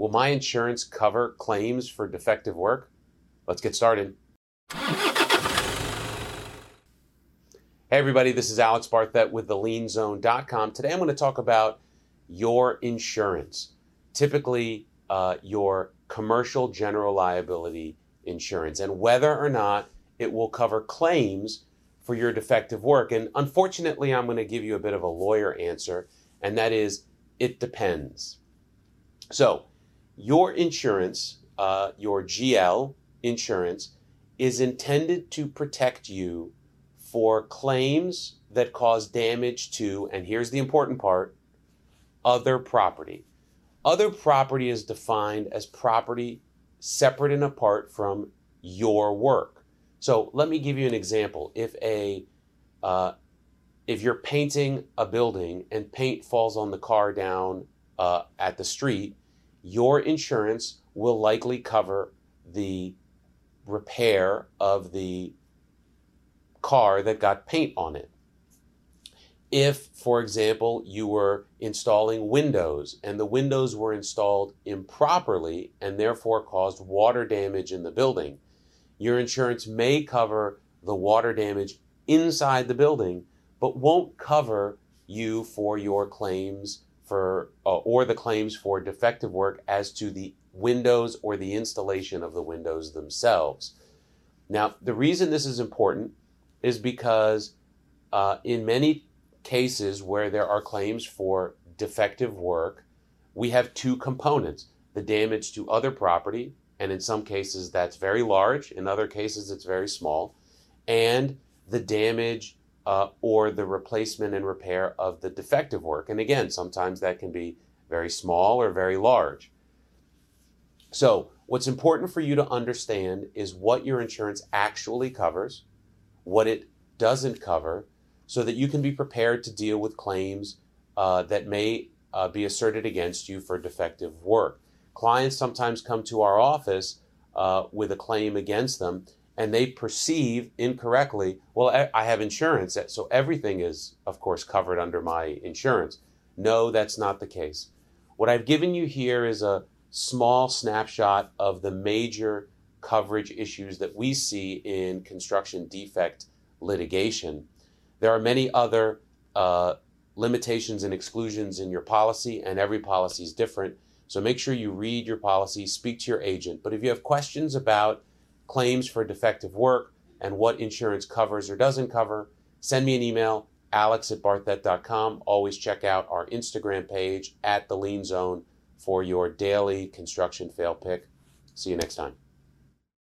Will my insurance cover claims for defective work? Let's get started. Hey, everybody, this is Alex Barthet with thelienzone.com. Today I'm going to talk about your insurance, typically uh, your commercial general liability insurance, and whether or not it will cover claims for your defective work. And unfortunately, I'm going to give you a bit of a lawyer answer, and that is it depends. So, your insurance, uh, your GL insurance, is intended to protect you for claims that cause damage to, and here's the important part, other property. Other property is defined as property separate and apart from your work. So let me give you an example. If a uh, if you're painting a building and paint falls on the car down uh, at the street, your insurance will likely cover the repair of the car that got paint on it. If, for example, you were installing windows and the windows were installed improperly and therefore caused water damage in the building, your insurance may cover the water damage inside the building, but won't cover you for your claims for uh, or the claims for defective work as to the windows or the installation of the windows themselves. Now, the reason this is important is because uh, in many cases where there are claims for defective work, we have two components the damage to other property, and in some cases that's very large, in other cases it's very small, and the damage uh, or the replacement and repair of the defective work. And again, sometimes that can be very small or very large. So, what's important for you to understand is what your insurance actually covers, what it doesn't cover, so that you can be prepared to deal with claims uh, that may uh, be asserted against you for defective work. Clients sometimes come to our office uh, with a claim against them and they perceive incorrectly, well, I have insurance, so everything is, of course, covered under my insurance. No, that's not the case. What I've given you here is a small snapshot of the major coverage issues that we see in construction defect litigation. There are many other uh, limitations and exclusions in your policy, and every policy is different. So make sure you read your policy, speak to your agent. But if you have questions about claims for defective work and what insurance covers or doesn't cover, send me an email, alex at barthet.com. Always check out our Instagram page at the Lien Zone for your daily construction fail pick. See you next time.